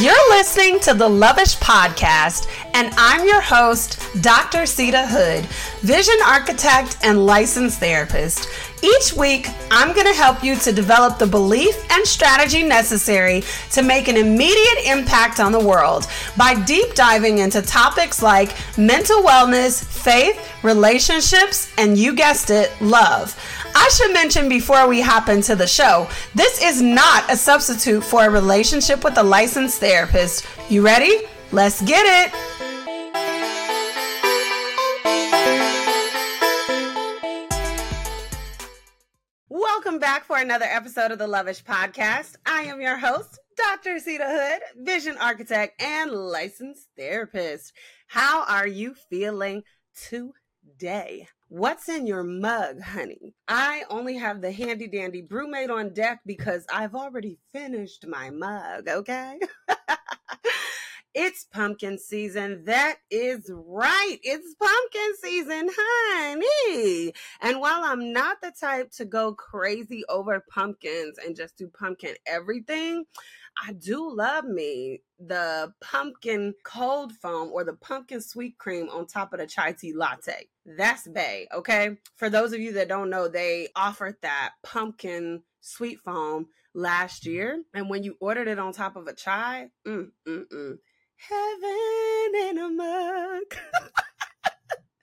You're listening to the Loveish Podcast, and I'm your host, Dr. Seida Hood, vision architect and licensed therapist. Each week, I'm going to help you to develop the belief and strategy necessary to make an immediate impact on the world by deep diving into topics like mental wellness, faith, relationships, and you guessed it, love. I should mention before we hop into the show, this is not a substitute for a relationship with a licensed therapist. You ready? Let's get it. Welcome back for another episode of the Loveish Podcast. I am your host, Dr. Seida Hood, vision architect and licensed therapist. How are you feeling today? What's in your mug, honey? I only have the handy dandy brewmate on deck because I've already finished my mug, okay? it's pumpkin season. That is right. It's pumpkin season, honey. And while I'm not the type to go crazy over pumpkins and just do pumpkin everything, I do love me the pumpkin cold foam or the pumpkin sweet cream on top of the chai tea latte. That's Bay, okay? For those of you that don't know, they offered that pumpkin sweet foam last year. And when you ordered it on top of a chai, mm, mm, mm. Heaven in a mug.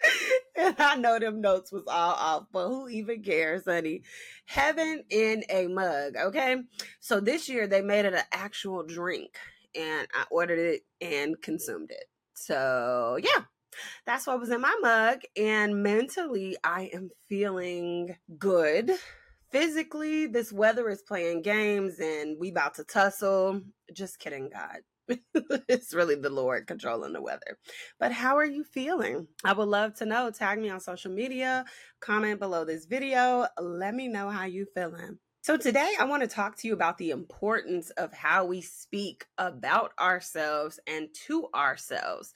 and I know them notes was all off, but who even cares, honey? Heaven in a mug, okay? So this year they made it an actual drink, and I ordered it and consumed it. So yeah, that's what was in my mug. And mentally, I am feeling good. Physically, this weather is playing games and we about to tussle. Just kidding, God. it's really the Lord controlling the weather. But how are you feeling? I would love to know. Tag me on social media, comment below this video. Let me know how you feeling. So today I want to talk to you about the importance of how we speak about ourselves and to ourselves.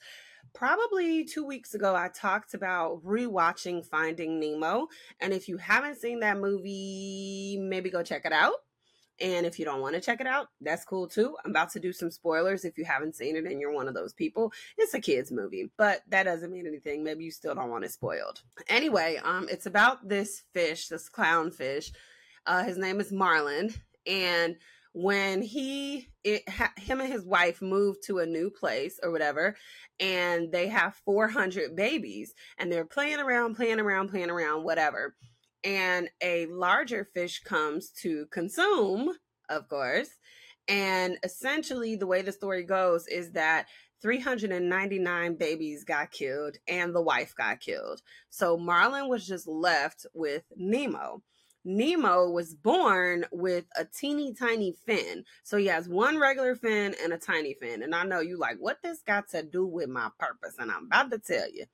Probably two weeks ago, I talked about rewatching Finding Nemo. And if you haven't seen that movie, maybe go check it out. And if you don't want to check it out, that's cool too. I'm about to do some spoilers if you haven't seen it and you're one of those people. It's a kids movie, but that doesn't mean anything. Maybe you still don't want it spoiled. Anyway, um it's about this fish, this clownfish. Uh his name is Marlin and when he it ha, him and his wife moved to a new place or whatever and they have 400 babies and they're playing around playing around playing around whatever and a larger fish comes to consume, of course. And essentially, the way the story goes is that 399 babies got killed and the wife got killed. So Marlin was just left with Nemo. Nemo was born with a teeny tiny fin. So he has one regular fin and a tiny fin. And I know you like, what this got to do with my purpose? And I'm about to tell you.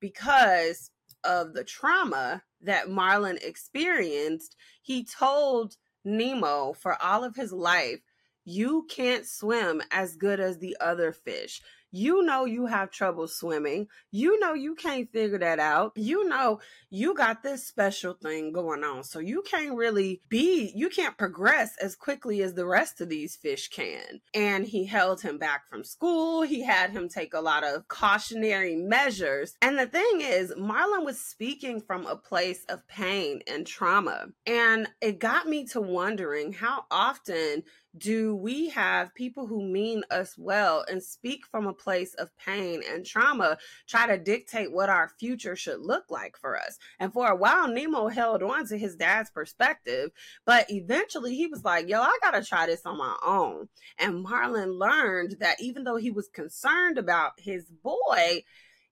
Because of the trauma that Marlin experienced, he told Nemo for all of his life, You can't swim as good as the other fish you know you have trouble swimming. You know you can't figure that out. You know you got this special thing going on. So you can't really be, you can't progress as quickly as the rest of these fish can. And he held him back from school. He had him take a lot of cautionary measures. And the thing is, Marlin was speaking from a place of pain and trauma. And it got me to wondering how often do we have people who mean us well and speak from a place of pain and trauma try to dictate what our future should look like for us? And for a while, Nemo held on to his dad's perspective, but eventually he was like, yo, I gotta try this on my own. And Marlin learned that even though he was concerned about his boy,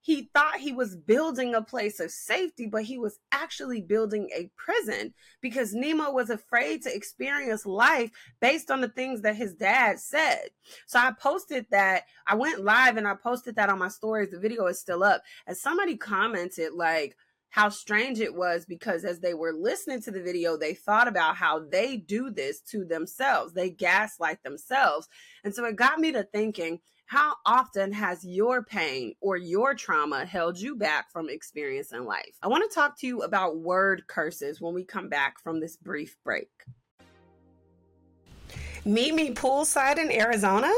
he thought he was building a place of safety, but he was actually building a prison because Nemo was afraid to experience life based on the things that his dad said. So I posted that, I went live and I posted that on my stories. The video is still up. And somebody commented, like, how strange it was because as they were listening to the video, they thought about how they do this to themselves. They gaslight themselves. And so it got me to thinking, how often has your pain or your trauma held you back from experiencing life? I want to talk to you about word curses when we come back from this brief break. Meet me poolside in Arizona?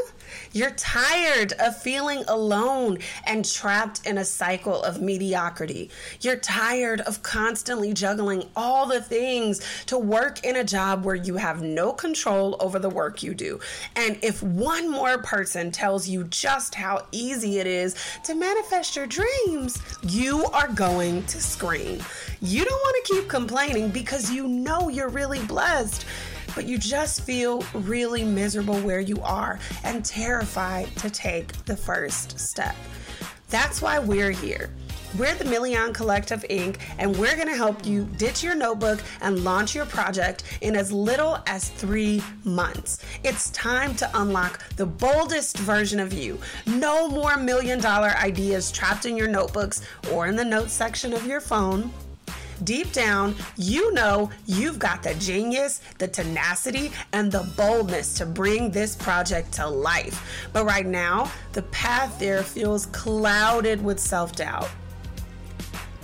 You're tired of feeling alone and trapped in a cycle of mediocrity. You're tired of constantly juggling all the things to work in a job where you have no control over the work you do. And if one more person tells you just how easy it is to manifest your dreams, you are going to scream. You don't want to keep complaining because you know you're really blessed but you just feel really miserable where you are and terrified to take the first step. That's why we're here. We're the Million Collective Inc., and we're going to help you ditch your notebook and launch your project in as little as three months. It's time to unlock the boldest version of you. No more million dollar ideas trapped in your notebooks or in the notes section of your phone deep down, you know you've got the genius, the tenacity, and the boldness to bring this project to life. But right now, the path there feels clouded with self doubt.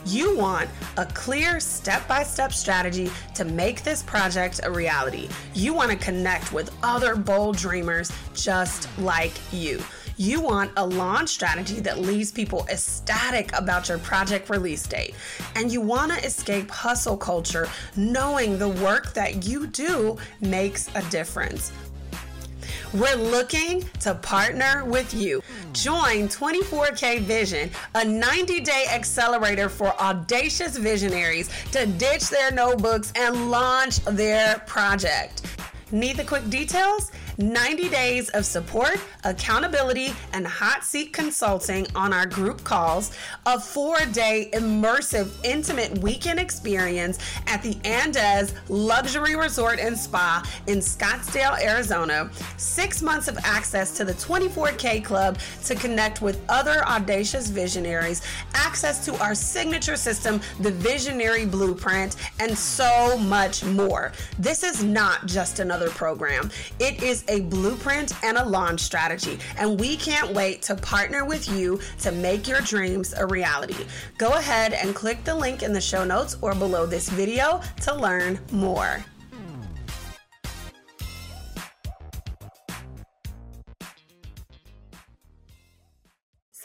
You want a clear step by step strategy to make this project a reality. You want to connect with other bold dreamers just like you. You want a launch strategy that leaves people ecstatic about your project release date. And you want to escape hustle culture knowing the work that you do makes a difference. We're looking to partner with you. Join 24K Vision, a 90 day accelerator for audacious visionaries to ditch their notebooks and launch their project. Need the quick details? 90 days of support, accountability, and hot seat consulting on our group calls, a four day immersive, intimate weekend experience at the Andaz Luxury Resort and Spa in Scottsdale, Arizona, six months of access to the 24K Club to connect with other audacious visionaries, access to our signature system, the Visionary Blueprint, and so much more. This is not just another program, it is a blueprint and a launch strategy, and we can't wait to partner with you to make your dreams a reality. Go ahead and click the link in the show notes or below this video to learn more.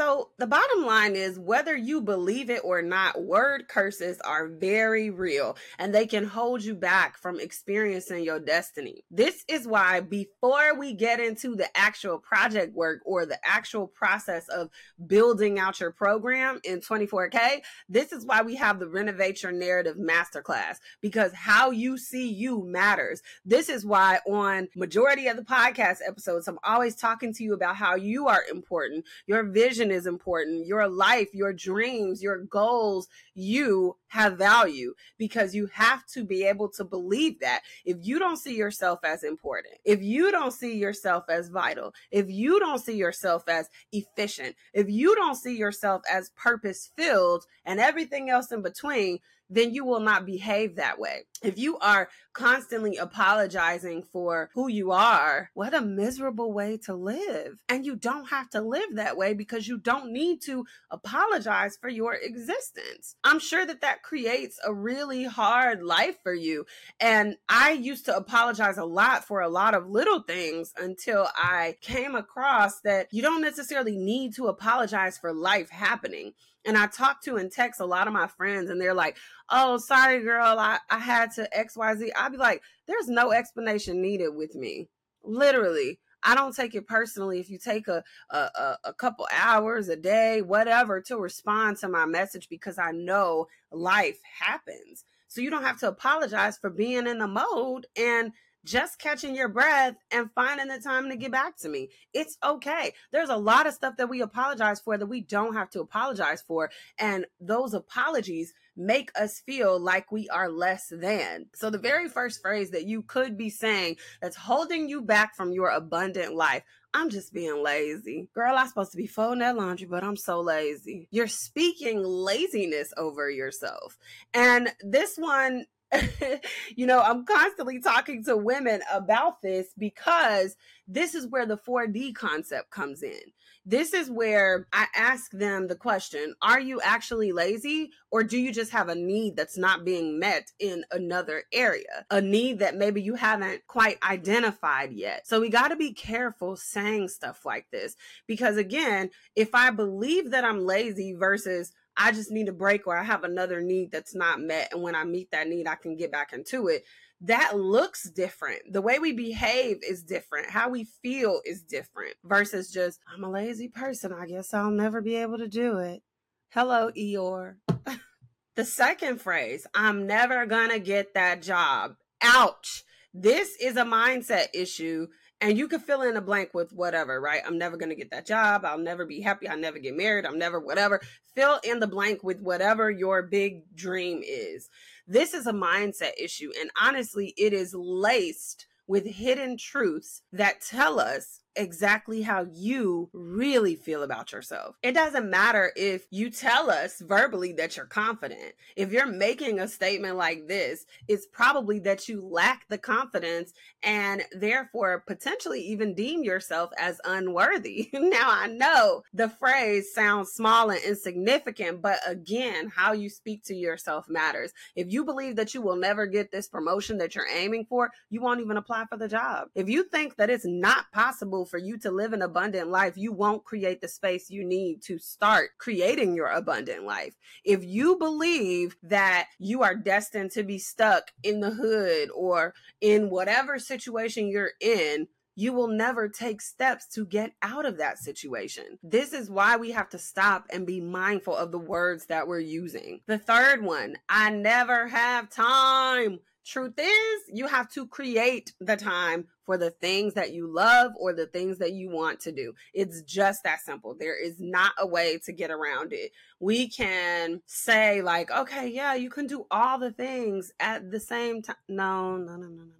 So, the bottom line is whether you believe it or not, word curses are very real and they can hold you back from experiencing your destiny. This is why, before we get into the actual project work or the actual process of building out your program in 24K, this is why we have the Renovate Your Narrative Masterclass because how you see you matters. This is why, on majority of the podcast episodes, I'm always talking to you about how you are important, your vision is important. Your life, your dreams, your goals, you have value because you have to be able to believe that. If you don't see yourself as important, if you don't see yourself as vital, if you don't see yourself as efficient, if you don't see yourself as purpose filled and everything else in between, then you will not behave that way. If you are constantly apologizing for who you are, what a miserable way to live. And you don't have to live that way because you don't need to apologize for your existence. I'm sure that that creates a really hard life for you. And I used to apologize a lot for a lot of little things until I came across that you don't necessarily need to apologize for life happening. And I talk to and text a lot of my friends, and they're like, oh, sorry, girl, I, I had to XYZ. I'd be like, there's no explanation needed with me. Literally. I don't take it personally if you take a, a, a couple hours a day, whatever, to respond to my message because I know life happens. So you don't have to apologize for being in the mode and just catching your breath and finding the time to get back to me. It's okay. There's a lot of stuff that we apologize for that we don't have to apologize for. And those apologies make us feel like we are less than. So, the very first phrase that you could be saying that's holding you back from your abundant life. I'm just being lazy. Girl, I'm supposed to be folding that laundry, but I'm so lazy. You're speaking laziness over yourself. And this one you know, I'm constantly talking to women about this because this is where the 4D concept comes in. This is where I ask them the question Are you actually lazy, or do you just have a need that's not being met in another area? A need that maybe you haven't quite identified yet. So we got to be careful saying stuff like this because, again, if I believe that I'm lazy versus I just need a break or I have another need that's not met. And when I meet that need, I can get back into it. That looks different. The way we behave is different. How we feel is different versus just, I'm a lazy person. I guess I'll never be able to do it. Hello, Eeyore. the second phrase, I'm never gonna get that job. Ouch. This is a mindset issue and you can fill in a blank with whatever, right? I'm never going to get that job. I'll never be happy. I'll never get married. I'm never whatever. Fill in the blank with whatever your big dream is. This is a mindset issue. And honestly, it is laced with hidden truths that tell us exactly how you really feel about yourself. It doesn't matter if you tell us verbally that you're confident. If you're making a statement like this, it's probably that you lack the confidence and therefore potentially even deem yourself as unworthy. now, I know the phrase sounds small and insignificant, but again, how you speak to yourself matters. If you believe that you will never get this promotion that you're aiming for, you won't even apply for the job. If you think that it's not possible for you to live an abundant life, you won't create the space you need to start creating your abundant life. If you believe that you are destined to be stuck in the hood or in whatever situation you're in, you will never take steps to get out of that situation. This is why we have to stop and be mindful of the words that we're using. The third one, I never have time. Truth is, you have to create the time for the things that you love or the things that you want to do. It's just that simple. There is not a way to get around it. We can say, like, okay, yeah, you can do all the things at the same time. No, no, no, no, no, no.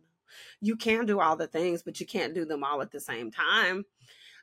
You can do all the things, but you can't do them all at the same time.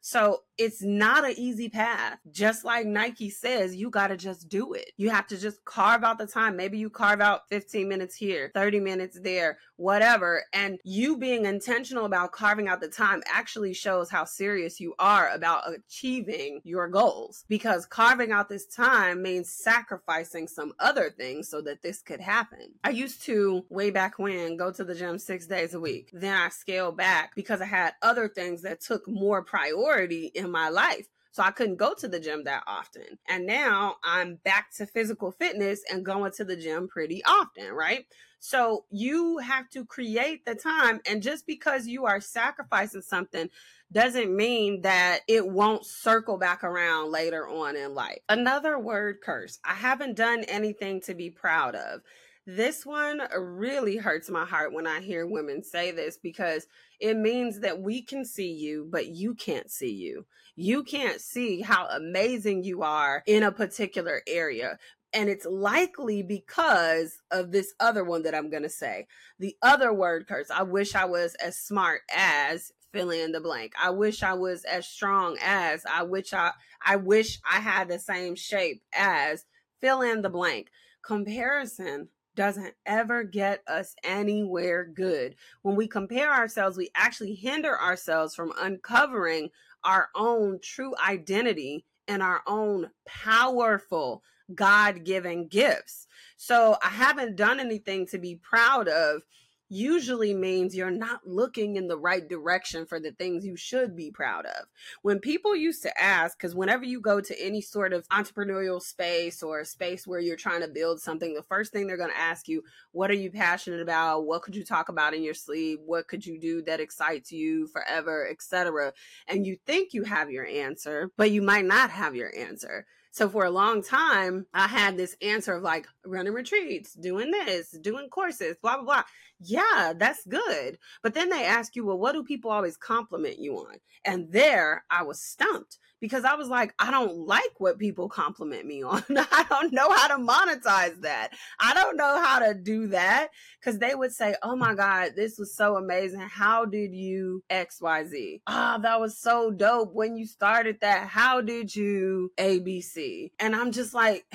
So it's not an easy path. Just like Nike says, you got to just do it. You have to just carve out the time. Maybe you carve out 15 minutes here, 30 minutes there, whatever. And you being intentional about carving out the time actually shows how serious you are about achieving your goals because carving out this time means sacrificing some other things so that this could happen. I used to, way back when, go to the gym six days a week. Then I scaled back because I had other things that took more priority in my life. So I couldn't go to the gym that often. And now I'm back to physical fitness and going to the gym pretty often, right? So you have to create the time. And just because you are sacrificing something doesn't mean that it won't circle back around later on in life. Another word curse. I haven't done anything to be proud of. This one really hurts my heart when I hear women say this because it means that we can see you, but you can't see you. You can't see how amazing you are in a particular area. And it's likely because of this other one that I'm going to say. The other word curse. I wish I was as smart as fill in the blank. I wish I was as strong as. I wish I I wish I had the same shape as fill in the blank. Comparison doesn't ever get us anywhere good. When we compare ourselves, we actually hinder ourselves from uncovering our own true identity and our own powerful God given gifts. So I haven't done anything to be proud of usually means you're not looking in the right direction for the things you should be proud of. When people used to ask, because whenever you go to any sort of entrepreneurial space or a space where you're trying to build something, the first thing they're going to ask you, what are you passionate about? What could you talk about in your sleep? What could you do that excites you forever, etc. And you think you have your answer, but you might not have your answer. So for a long time, I had this answer of like running retreats, doing this, doing courses, blah, blah, blah. Yeah, that's good. But then they ask you, well, what do people always compliment you on? And there I was stumped because I was like, I don't like what people compliment me on. I don't know how to monetize that. I don't know how to do that because they would say, Oh my God, this was so amazing. How did you XYZ? Ah, oh, that was so dope when you started that. How did you ABC? And I'm just like,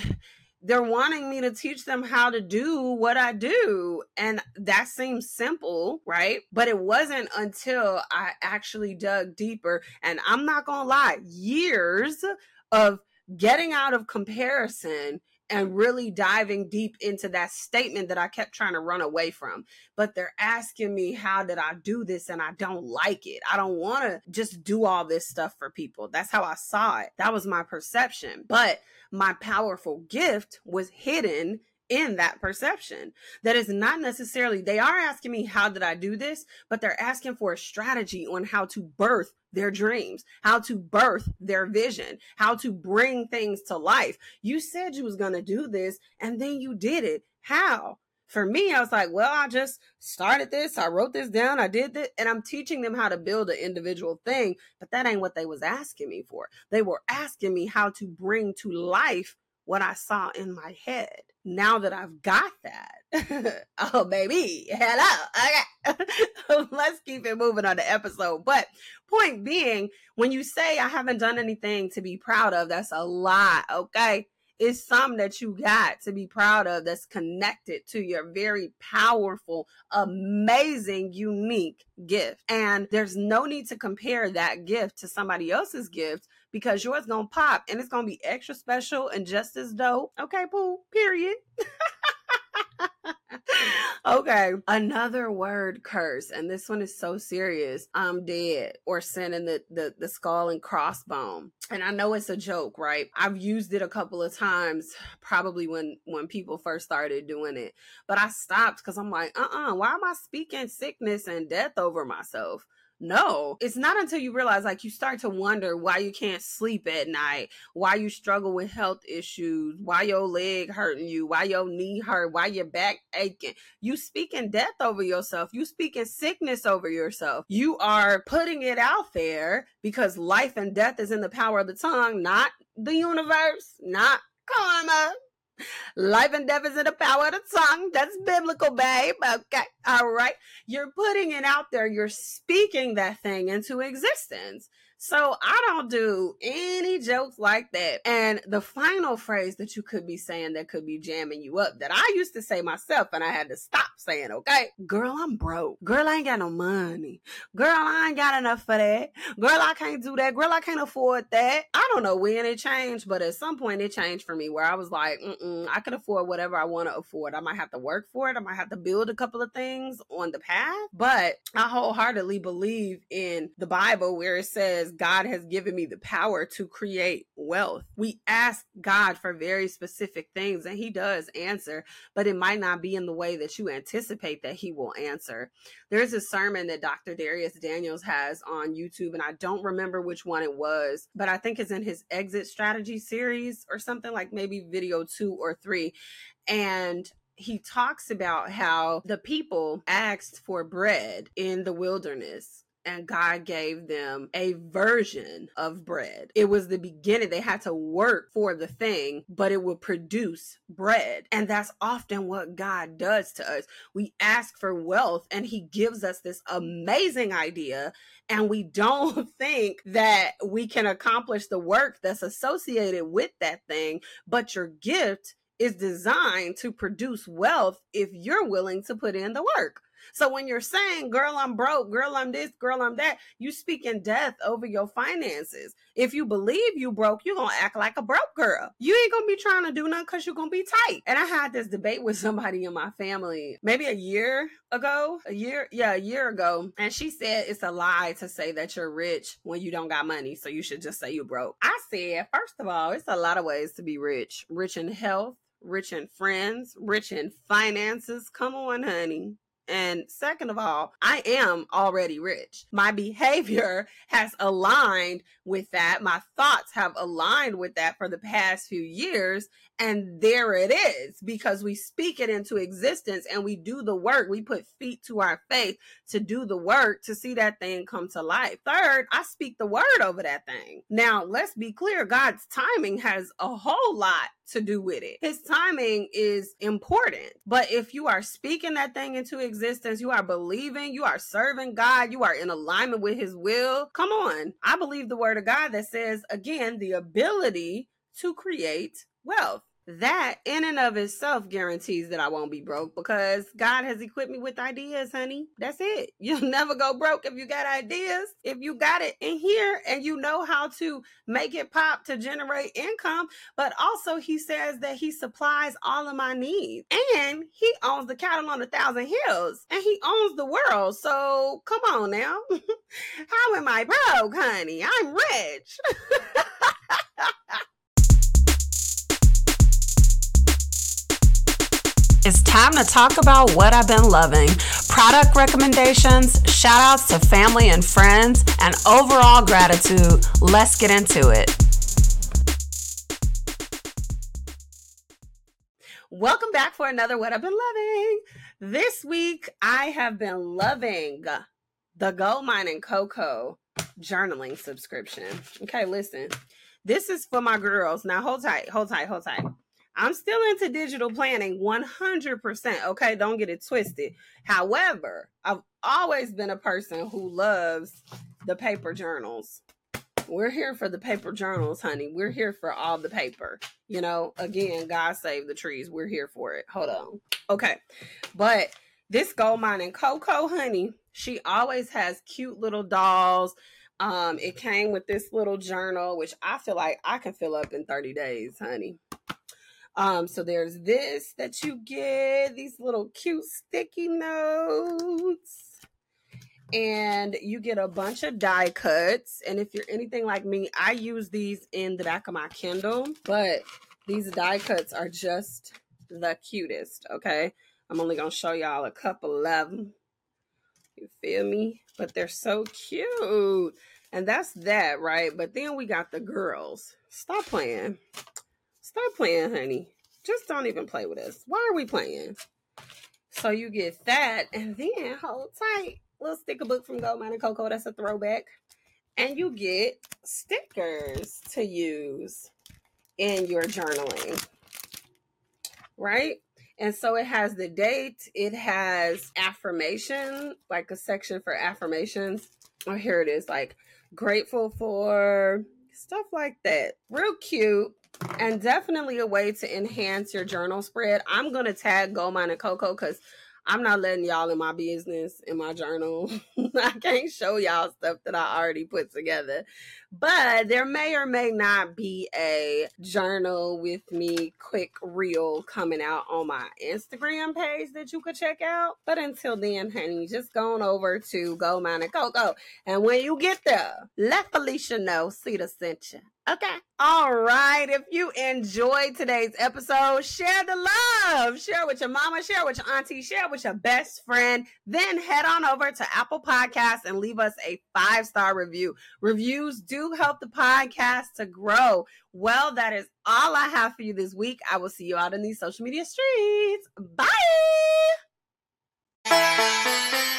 they're wanting me to teach them how to do what I do. And that seems simple, right? But it wasn't until I actually dug deeper. And I'm not going to lie, years of getting out of comparison and really diving deep into that statement that I kept trying to run away from. But they're asking me, how did I do this? And I don't like it. I don't want to just do all this stuff for people. That's how I saw it. That was my perception. But my powerful gift was hidden in that perception. That is not necessarily, they are asking me, how did I do this? But they're asking for a strategy on how to birth their dreams, how to birth their vision, how to bring things to life. You said you was going to do this and then you did it. How? For me, I was like, well, I just started this. I wrote this down. I did this. And I'm teaching them how to build an individual thing. But that ain't what they was asking me for. They were asking me how to bring to life what I saw in my head. Now that I've got that, oh baby, hello. Okay, let's keep it moving on the episode. But point being, when you say I haven't done anything to be proud of, that's a lie. Okay, it's something that you got to be proud of that's connected to your very powerful, amazing, unique gift. And there's no need to compare that gift to somebody else's gift because yours gonna pop and it's gonna be extra special and just as dope. Okay, Pooh, period. okay, another word curse, and this one is so serious. I'm dead or sending the, the the skull and crossbone. And I know it's a joke, right? I've used it a couple of times, probably when when people first started doing it, but I stopped because I'm like, uh, uh-uh, uh why am I speaking sickness and death over myself? No, it's not until you realize, like, you start to wonder why you can't sleep at night, why you struggle with health issues, why your leg hurting you, why your knee hurt, why your back aching. You speaking death over yourself. You speaking sickness over yourself. You are putting it out there because life and death is in the power of the tongue, not the universe, not karma, Life and death is in the power of the tongue. That's biblical, babe. Okay. All right. You're putting it out there. You're speaking that thing into existence. So I don't do any jokes like that. And the final phrase that you could be saying that could be jamming you up that I used to say myself and I had to stop saying, okay, girl, I'm broke. Girl, I ain't got no money. Girl, I ain't got enough for that. Girl, I can't do that. Girl, I can't afford that. I don't know when it changed, but at some point it changed for me where I was like, I can afford whatever I want to afford. I might have to work for it. I might have to build a couple of things on the path, but I wholeheartedly believe in the Bible where it says, God has given me the power to create wealth. We ask God for very specific things and He does answer, but it might not be in the way that you anticipate that He will answer. There's a sermon that Dr. Dharius Daniels has on YouTube, and I don't remember which one it was, but I think it's in his exit strategy series or something like maybe video two or three. And he talks about how the people asked for bread in the wilderness and God gave them a version of bread. It was the beginning. They had to work for the thing, but it would produce bread. And that's often what God does to us. We ask for wealth and He gives us this amazing idea, and we don't think that we can accomplish the work that's associated with that thing, but your gift is designed to produce wealth if you're willing to put in the work. So when you're saying, girl, I'm broke, girl, I'm this, girl, I'm that, you speaking death over your finances. If you believe you broke, you're going to act like a broke girl. You ain't going to be trying to do nothing because you're going to be tight. And I had this debate with somebody in my family maybe a year ago, a year, yeah, a year ago. And she said it's a lie to say that you're rich when you don't got money. So you should just say you're broke. I said, first of all, it's a lot of ways to be rich. Rich in health, rich in friends, rich in finances. Come on, honey. And second of all, I am already rich. My behavior has aligned with that. My thoughts have aligned with that for the past few years. And there it is because we speak it into existence and we do the work. We put feet to our faith to do the work to see that thing come to life. Third, I speak the word over that thing. Now, let's be clear God's timing has a whole lot to do with it. His timing is important. But if you are speaking that thing into existence, you are believing, you are serving God, you are in alignment with his will. Come on. I believe the word of God that says, again, the ability to create wealth. That in and of itself guarantees that I won't be broke because God has equipped me with ideas, honey. That's it. You'll never go broke if you got ideas. If you got it in here and you know how to make it pop to generate income, but also he says that he supplies all of my needs and he owns the cattle on a thousand hills and he owns the world. So come on now. how am I broke, honey? I'm rich. It's time to talk about what I've been loving. Product recommendations, shout outs to family and friends, and overall gratitude. Let's get into it. Welcome back for another What I've Been Loving. This week, I have been loving the Gold Mine and Cocoa journaling subscription. Okay, listen. This is for my girls. Now hold tight, hold tight, hold tight. I'm still into digital planning 100%. Okay, don't get it twisted. However, I've always been a person who loves the paper journals. We're here for the paper journals, honey. We're here for all the paper. You know, again, God save the trees. We're here for it. Hold on. Okay. But this gold mine and Coco, honey, she always has cute little dolls. Um, it came with this little journal, which I feel like I can fill up in 30 days, honey. Um, so there's this that you get, these little cute sticky notes. And you get a bunch of die cuts. And if you're anything like me, I use these in the back of my Kindle, but these die cuts are just the cutest. Okay. I'm only to show y'all a couple of them. You feel me? But they're so cute. And that's that, right? But then we got the girls. Stop playing. Stop playing, honey. Just don't even play with us. Why are we playing? So you get that, and then hold tight. Little sticker book from Gold Mine and Coco. That's a throwback. And you get stickers to use in your journaling. Right? And so it has the date, it has affirmation, like a section for affirmations. Oh, here it is, like grateful for stuff like that. Real cute and definitely a way to enhance your journal spread. I'm gonna tag Gold Mine and Coco because I'm not letting y'all in my business in my journal. I can't show y'all stuff that I already put together. But there may or may not be a journal with me quick reel coming out on my Instagram page that you could check out. But until then, honey, just going over to Gold Mine and Coco. And when you get there, let Felicia know Seida sent you. Okay. All right. If you enjoyed today's episode, share the love. Share with your mama, share with your auntie, share with your best friend. Then head on over to Apple Podcasts and leave us a five star review. Reviews do help the podcast to grow. Well, that is all I have for you this week. I will see you out in these social media streets. Bye.